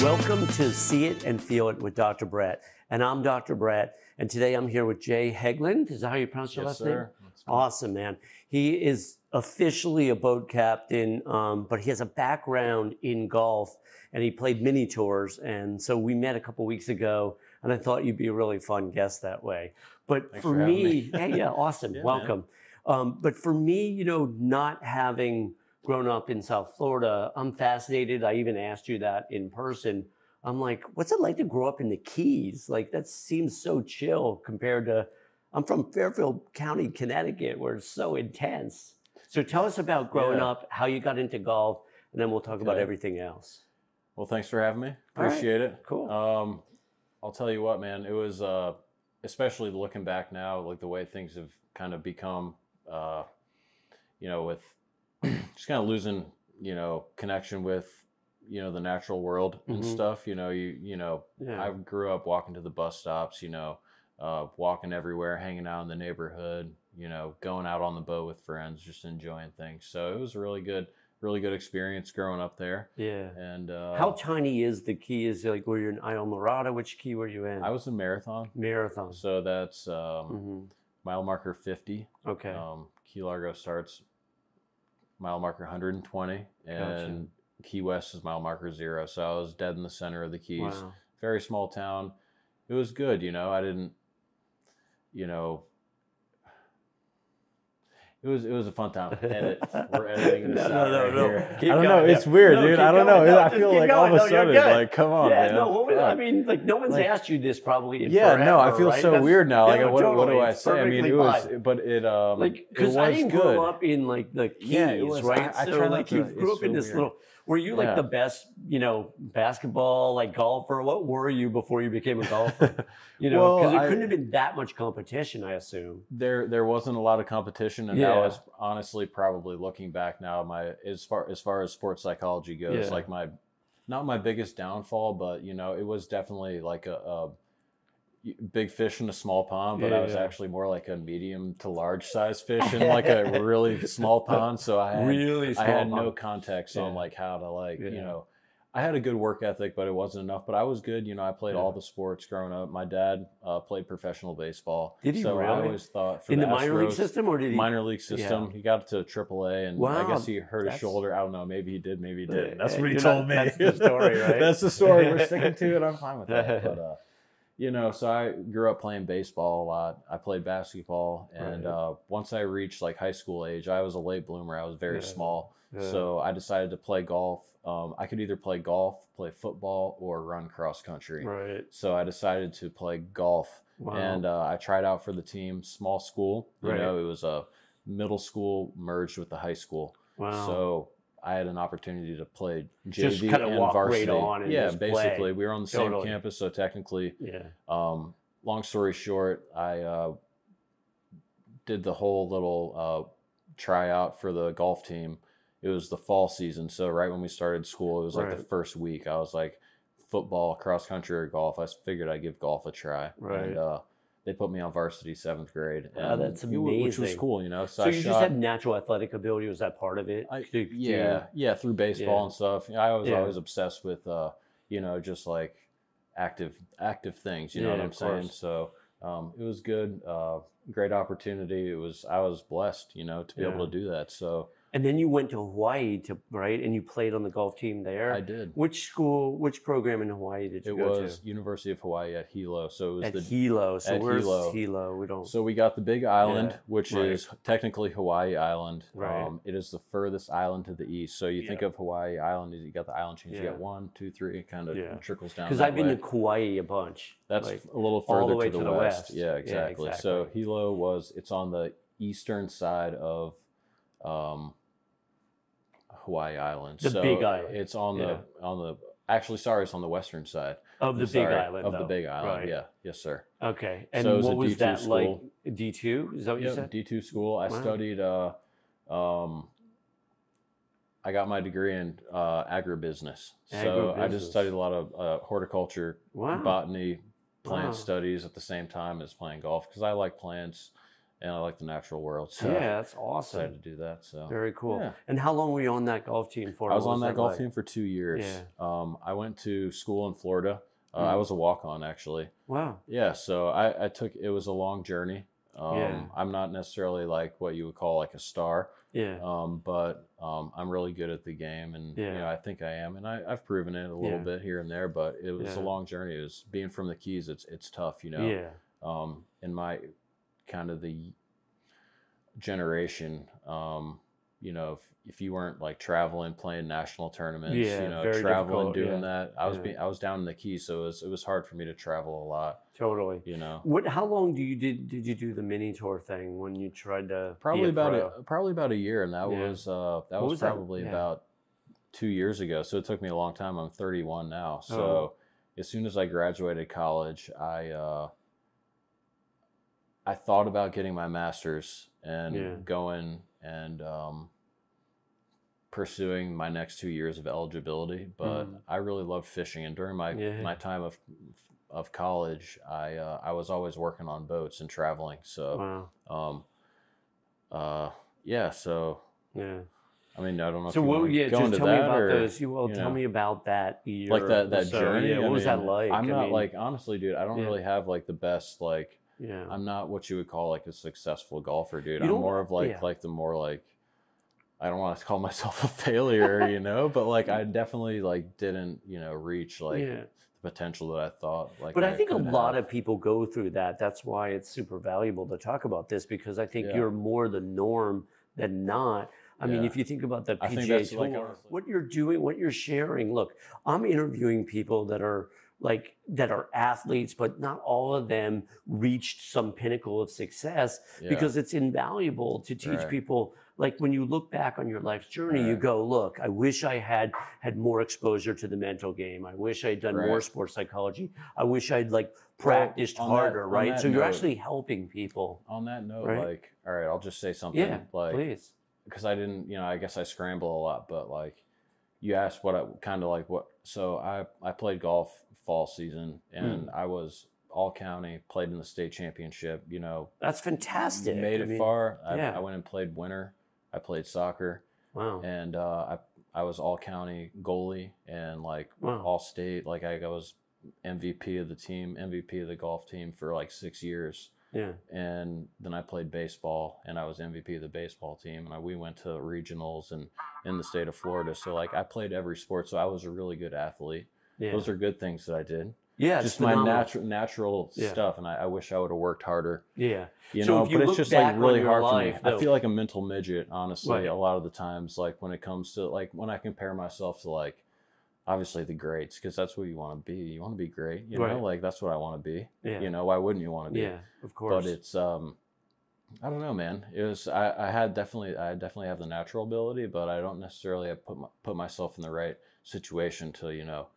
Welcome to See It and Feel It with Dr. Brett. And I'm Dr. Brett. And today I'm here with Jay Hegland. Is that how you pronounce your Yes, last name? sir. Good. Awesome, man. He is officially a boat captain, um, but he has a background in golf and he played mini tours. And so we met a couple weeks ago, and I thought you'd be a really fun guest that way. But Thanks for, me, me. yeah, yeah, awesome. Yeah. Welcome. Um, but for me, you know, not having grown up in South Florida, I'm fascinated. I even asked you that in person. I'm like, what's it like to grow up in the Keys? Like, that seems so chill compared to, I'm from Fairfield County, Connecticut, where it's so intense. So tell us about growing Yeah. up, how you got into golf, and then we'll talk about everything else. Well, thanks for having me. All right. Appreciate it. Cool. Um, I'll tell you what, man. It was, uh, especially looking back now, like the way things have kind of become, uh, you know, with just kind of losing, you know, connection with, you know, the natural world and Mhm. stuff. You know, you you know, Yeah. I grew up walking to the bus stops. You know, uh, walking everywhere, hanging out in the neighborhood. You know, going out on the boat with friends, just enjoying things. So it was a really good, really good experience growing up there. yeah. And uh, How tiny is the key? Is it like were you in Islamorada? Which key were you in? I was in marathon. Marathon. So that's um, hmm mile marker 50. Okay. Um, Key Largo starts mile marker 120, and Key West is mile marker zero. So I was dead in the center of the Keys. wow. Very small town. It was good, you know. I didn't, you know. It was it was a fun time. Edit. We're editing this No, out no, right no, here. keep I don't going, know. yeah. It's weird, No, dude. I don't going. know. No, I feel like all of a sudden, like, come on, yeah, man. no, what was, I mean, like no one's Like- asked you this probably. Yeah, no, I feel right? so That's- weird now. Like, what, what do. I say? I mean, it was, fine. but it um, like because I didn't good. grow up in like the Keys, Yeah, was- right? I- I so like you grew up in this little. Were you like Yeah. the best, you know, basketball like golfer? What were you before you became a golfer? You know, Well, because it couldn't have been that much competition, I assume. there there wasn't a lot of competition, and Yeah. that was honestly probably looking back now my as far as far as sports psychology goes, Yeah. like my not my biggest downfall, but you know it was definitely like a. a big fish in a small pond but Yeah, i was yeah. actually more like a medium to large size fish in like a really small pond so i had really. I had no context Yeah. on like how to like Yeah. you know. I had a good work ethic, but it wasn't enough. But I was good. You know, I played all the sports growing up. My dad uh, played professional baseball. Did he so I always thought for in the, the, minor league system, or did he? minor league system. He got to AAA, and I guess he hurt his shoulder. I don't know. Maybe he did. Maybe he didn't. That's what he you're told not- me. that's the story, right? that's the story. We're sticking to it. I'm fine with that. But uh, you know, so I grew up playing baseball a lot. I played basketball, and Right. uh, once I reached like high school age, I was a late bloomer. I was very Yeah. small, Yeah. so I decided to play golf. Um, I could either play golf, play football, or run cross country. right. So I decided to play golf, Wow. and uh, I tried out for the team. Small school, you Right. know, it was a middle school merged with the high school. wow. So I had an opportunity to play JV Just kinda and walk right varsity. on and yeah, just play. basically, we were on the same Totally. campus, so technically, yeah. um, long story short, I uh, did the whole little uh, tryout for the golf team. It was the fall season, so right when we started school, it was like the first week. I was like, football, cross country, or golf. I figured I'd give golf a try. Right. And, uh, they put me on varsity seventh grade. Wow, that's wa- Which was cool, you know. So, So, I you shot, just had natural athletic ability. Was that part of it? I, To- to- yeah, yeah, through baseball Yeah. and stuff. I was Yeah. always obsessed with, uh, you know, just like active, active things. You know what I'm saying? So um, it was good, uh, great opportunity. It was, I was blessed, you know, to be able to do that. So And then you went to Hawaii to right, and you played on the golf team there. I did. Which school? Which program in Hawaii did you It go was University of Hawaii at Hilo. So it was? At the Hilo. So at where's Hilo. Hilo? We don't. So we got the Big Island, Yeah, which right. is technically Hawaii Island. Right. Um, it is the furthest island to the east. So you think of Hawaii Island, you got the island chains. You got one, two, three. It kind of Yeah. trickles down. Because I've been way. to Kauai a bunch. That's like, a little further the to the, to the west. west. Yeah Yeah, exactly. So. Hilo was it's on the eastern side of um, Hawaii Island. The so Big Island. It's on Yeah. the on the actually sorry, it's on the western side of the I'm Big Island. of though. the Big Island. Right. Yeah, yes sir. Okay. And So was what was D2 that like? D two? Is that what you said? D two school. I Wow. studied. Uh, um, I got my degree in uh, agribusiness. So I just studied a lot of uh, horticulture, Wow. botany, plant Wow. studies at the same time as playing golf because I like plants. And I like the natural world. So yeah, that's I awesome. decided to do that. So Very cool. Yeah. And how long were you on that golf team for? I was on that golf like? team for two years. Yeah. Um, I went to school in Florida. Uh, I Mm. was a walk on actually. Wow. Yeah, so I, I took it was a long journey. Um, Yeah. I'm not necessarily like what you would call like a star, Yeah. um, but um, I'm really good at the game, and you Yeah. know I think I am, and I, I've proven it a little Yeah. bit here and there. But it was Yeah. a long journey. It was being from the Keys. It's it's tough, you know. Yeah. Um, in my kind of the generation, um, you know, if, if you weren't like traveling, playing national tournaments, Yeah, you know, traveling, doing yeah. that, I was Yeah. being, I was down in the Keys, so it was it was hard for me to travel a lot, Totally. you know. What? How long do you did did you do the mini tour thing when you tried to probably a about pro? a, probably about a year and that was uh that was, was that? probably Yeah. about two years ago so it took me a long time i'm 31 now so Oh. as soon as i graduated college i uh i thought about getting my master's and Yeah. going and um pursuing my next two years of eligibility but Mm. i really loved fishing and during my Yeah. my time of of college i uh, i was always working on boats and traveling so Wow. um, uh, yeah. So Yeah. I mean, I don't know. So what? wanna Yeah. Just tell me about or, those. You well, you tell know. me about that year. like that that so. journey. Yeah. What I was that like? I'm I not mean, like honestly, dude. I don't Yeah. really have like the best like. Yeah. I'm not what you would call like a successful golfer, dude. I'm more of like yeah. like the more like. I don't want to call myself a failure, you know, but like I definitely like didn't, you know, reach like yeah. the potential that I thought. Like, But I think a lot have. of people go through that. That's why it's super valuable to talk about this because I think Yeah. you're more the norm than not. I mean, if you think about the PGA Tour, like, what you're doing, what you're sharing. Look, I'm interviewing people that are like that are athletes, but not all of them reached some pinnacle of success Yeah. because it's invaluable to teach Right. people. Like when you look back on your life's journey, you go, "Look, I wish I had had more exposure to the mental game. I wish I'd done more sports psychology. I wish I'd like practiced that- harder, on right? that So you're actually helping people. on that note, Right? like, all right, I'll just say something. Yeah, like, please. because I didn't, you know, I guess I scramble a lot, but like you asked what I kind of like what, so I, I played golf fall season and Hmm. I was all county, played in the state championship, you know, That's fantastic. made I it mean, far. I, yeah. I went and played winter. I played soccer Wow. and uh, I, I was all county goalie and like Wow. all state. Like I, I was MVP of the team, MVP of the golf team for like six years Yeah. and then I played baseball and I was MVP of the baseball team and I, we went to regionals and in the state of Florida. So like I played every sport, so I was a really good athlete. Yeah. Those are good things that I did. yeah. Just my natural natural Yeah. stuff, and I, I wish I would have worked harder. Yeah. You So know, you but it's just like really hard life, for me. though- I feel like a mental midget, honestly, Right. a lot of the times. Like when it comes to like when I compare myself to like obviously the greats, because that's what you want to be. You want to be great, you Right. know, like that's what I want to be. Yeah. You know, why wouldn't you want to be? Yeah. Of course. but it's um i don't know man it was i, I had definitely i definitely have the natural ability but i don't necessarily have put my, put myself in the right situation to you know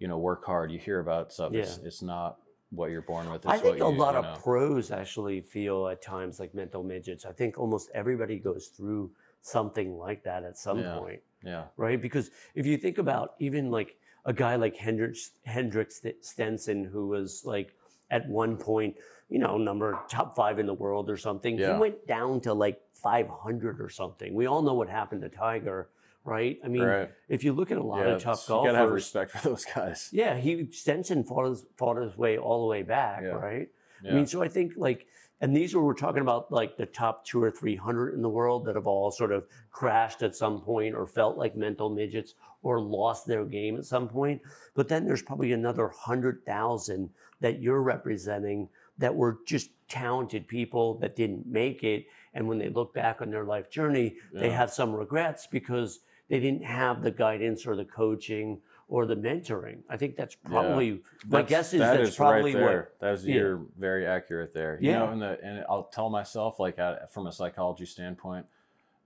you know work hard you hear about stuff it's, it's not what you're born with it's I think a you, lot you of pros actually feel at times like mental midgets. I think almost everybody goes through something like that at some Yeah. point. Yeah right? Because if you think about even like a guy like Hendricks, Hendricks Stenson, who was like at one point, you know, number top five in the world or something, Yeah. he went down to like 500 or something. We all know what happened to Tiger, right? I mean, right if you look at a lot yeah, of top it's- you gotta have respect for those guys yeah, he Stenson fought his fought his way all the way back, Yeah. right? I mean, so I think like, and these are we're talking about like the top two or three hundred in the world that have all sort of crashed at some point or felt like mental midgets or lost their game at some point. But then there's probably another hundred thousand that you're representing that were just talented people that didn't make it. And when they look back on their life journey, they have some regrets because they didn't have the guidance or the coaching or the mentoring. I think that's probably my That's- guess is that that's is probably right what there. That's yeah. you're very accurate there. You Yeah. know, and the and I'll tell myself like uh, from a psychology standpoint,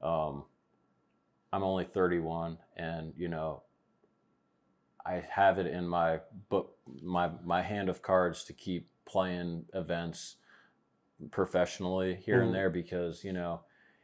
um, I'm only 31, and you know, I have it in my book, my my hand of cards to keep playing events professionally here Mhm. and there because you know,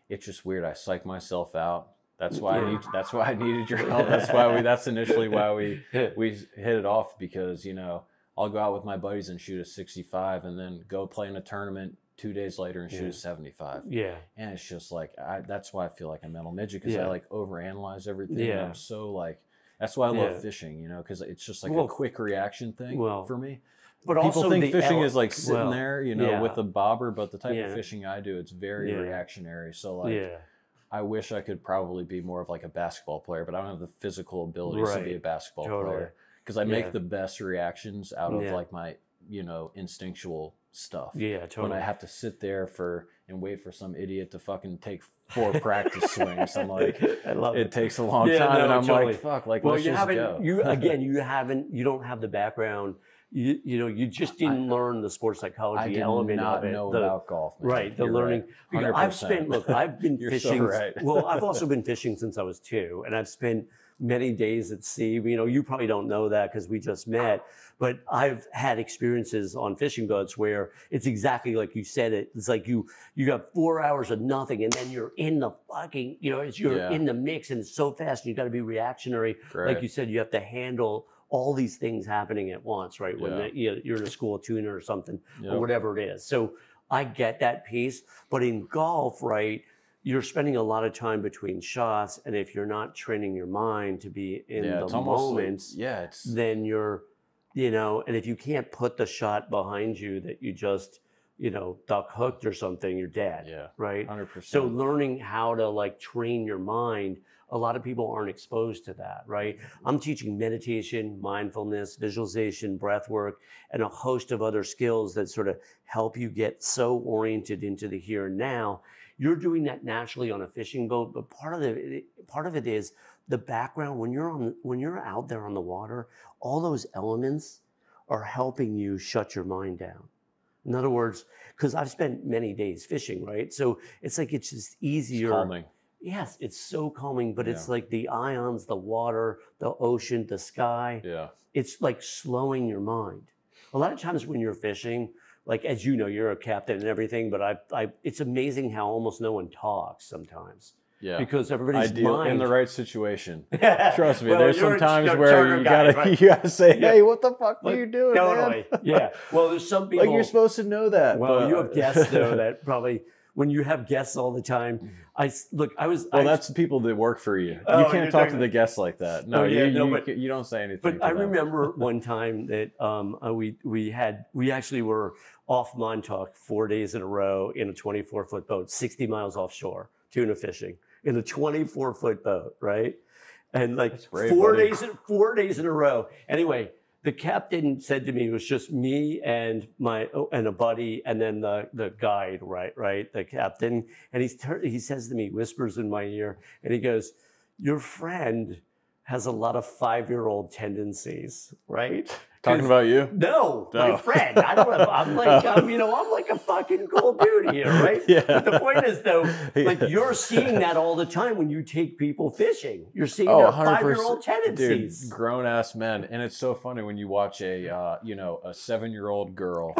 it's just weird. I psych myself out. That's why Yeah. I need. That's why I needed your help. That's why we. That's initially why we we hit it off because you know I'll go out with my buddies and shoot a 65 and then go play in a tournament two days later and shoot Yeah. a 75. Yeah. And it's just like, I, that's why I feel like a mental midget because I like overanalyze everything. Yeah. I'm so like, that's why I love Yeah. fishing, you know, because it's just like Well, a quick reaction thing well, for me. But People also think fishing is like sitting well, there, you know, yeah. with a bobber, but the type Yeah. of fishing I do, it's very Yeah. reactionary. So like, yeah. I wish I could probably be more of like a basketball player, but I don't have the physical abilities to be a basketball Totally. player because I make Yeah. the best reactions out of Yeah. like my, you know, instinctual stuff. Yeah, totally. When. I have to sit there for and wait for some idiot to fucking take four practice swings, I'm like, I love it it. takes a long Yeah, time, and I'm totally. like, fuck, like Well, you haven't. go. You again. You haven't. You don't have the background. You you know. You just didn't learn the sports I psychology element not of it. know the- about golf. man. Right, the You're learning. right. I've spent. Look, I've been You're so fishing. right. well, I've also been fishing since I was two, and I've spent many days at sea. You know, you probably don't know that because we just met, but I've had experiences on fishing boats where it's exactly like you said it. It's like you you got four hours of nothing, and then you're in the fucking. You know, it's you're Yeah. in the mix, and it's so fast. And you got to be reactionary. Right. Like you said, you have to handle all these things happening at once, right? When Yeah. the- you're in a school tuner or something or whatever it is. So I get that piece, but in golf, right, you're spending a lot of time between shots, and if you're not training your mind to be in yeah, the almost like- moments, yeah, it's then you're, you know, and if you can't put the shot behind you that you just, you know, duck hooked or something, you're dead, yeah, right? 100%. So learning how to like train your mind, a lot of people aren't exposed to that, right? Mm-hmm. I'm teaching meditation, mindfulness, visualization, breath work, and a host of other skills that sort of help you get so oriented into the here and now. You're doing that naturally on a fishing boat, but part of it part of it is the background when you're on when you're out there on the water, all those elements are helping you shut your mind down. In other words, because I've spent many days fishing, right? So it's like it's just It's easier. calming. Yes, it's so calming, but it's like the ions, the water, the ocean, the sky. Yeah, It's like slowing your mind. A lot of times when you're fishing, like as you know, you're a captain and everything, but I, I it's amazing how almost no one talks sometimes yeah. because everybody's Ideal mind. in the right situation. Trust me, there's some times where you gotta gotta you gotta say, Yeah. "Hey, what the fuck Like, are you doing, Totally. man?" yeah. Well, there's some people. like you're supposed to know that. well, but- you have guests though that probably when you have guests all the time. I look. I was. Well, I, that's the people that work for you. Oh, you can't talk to the guests like that. No, Oh, yeah, you, no, you, but- you don't say anything. But I them. remember one time that um, uh, we we had we actually were off Montauk four days in a row in a 24 foot boat, 60 miles offshore, tuna fishing in a 24 foot boat, right? And like brave, four buddy. days in four days in a row. Anyway, the captain said to me it was just me and my oh, and a buddy and then the the guide, right? Right, the captain. And he's he says to me, whispers in my ear, and he goes, "Your friend." Has a lot of five-year-old tendencies, right? Talking about you. no, my Oh. friend. I don't know. I'm like, I'm, you know, I'm like a fucking cool dude here, right? Yeah. But the point is, though, like Yeah. you're seeing that all the time when you take people fishing. You're seeing Oh, their 100%. five-year-old tendencies. Dude, grown ass men, and it's so funny when you watch a uh, you know a seven year old girl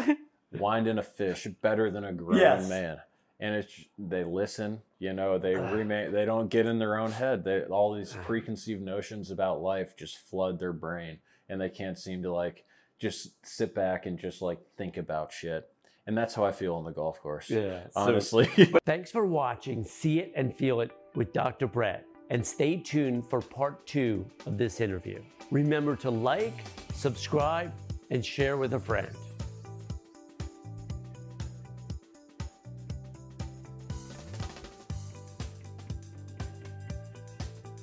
winding a fish better than a grown Yes. man, and it's they listen. You know, they remain. They don't get in their own head. They all these preconceived notions about life just flood their brain, and they can't seem to like just sit back and just like think about shit. And that's how I feel on the golf course. yeah. so- honestly. Thanks for watching See It and Feel It with Dr. Brett. And stay tuned for part two of this interview. Remember to like, subscribe, and share with a friend.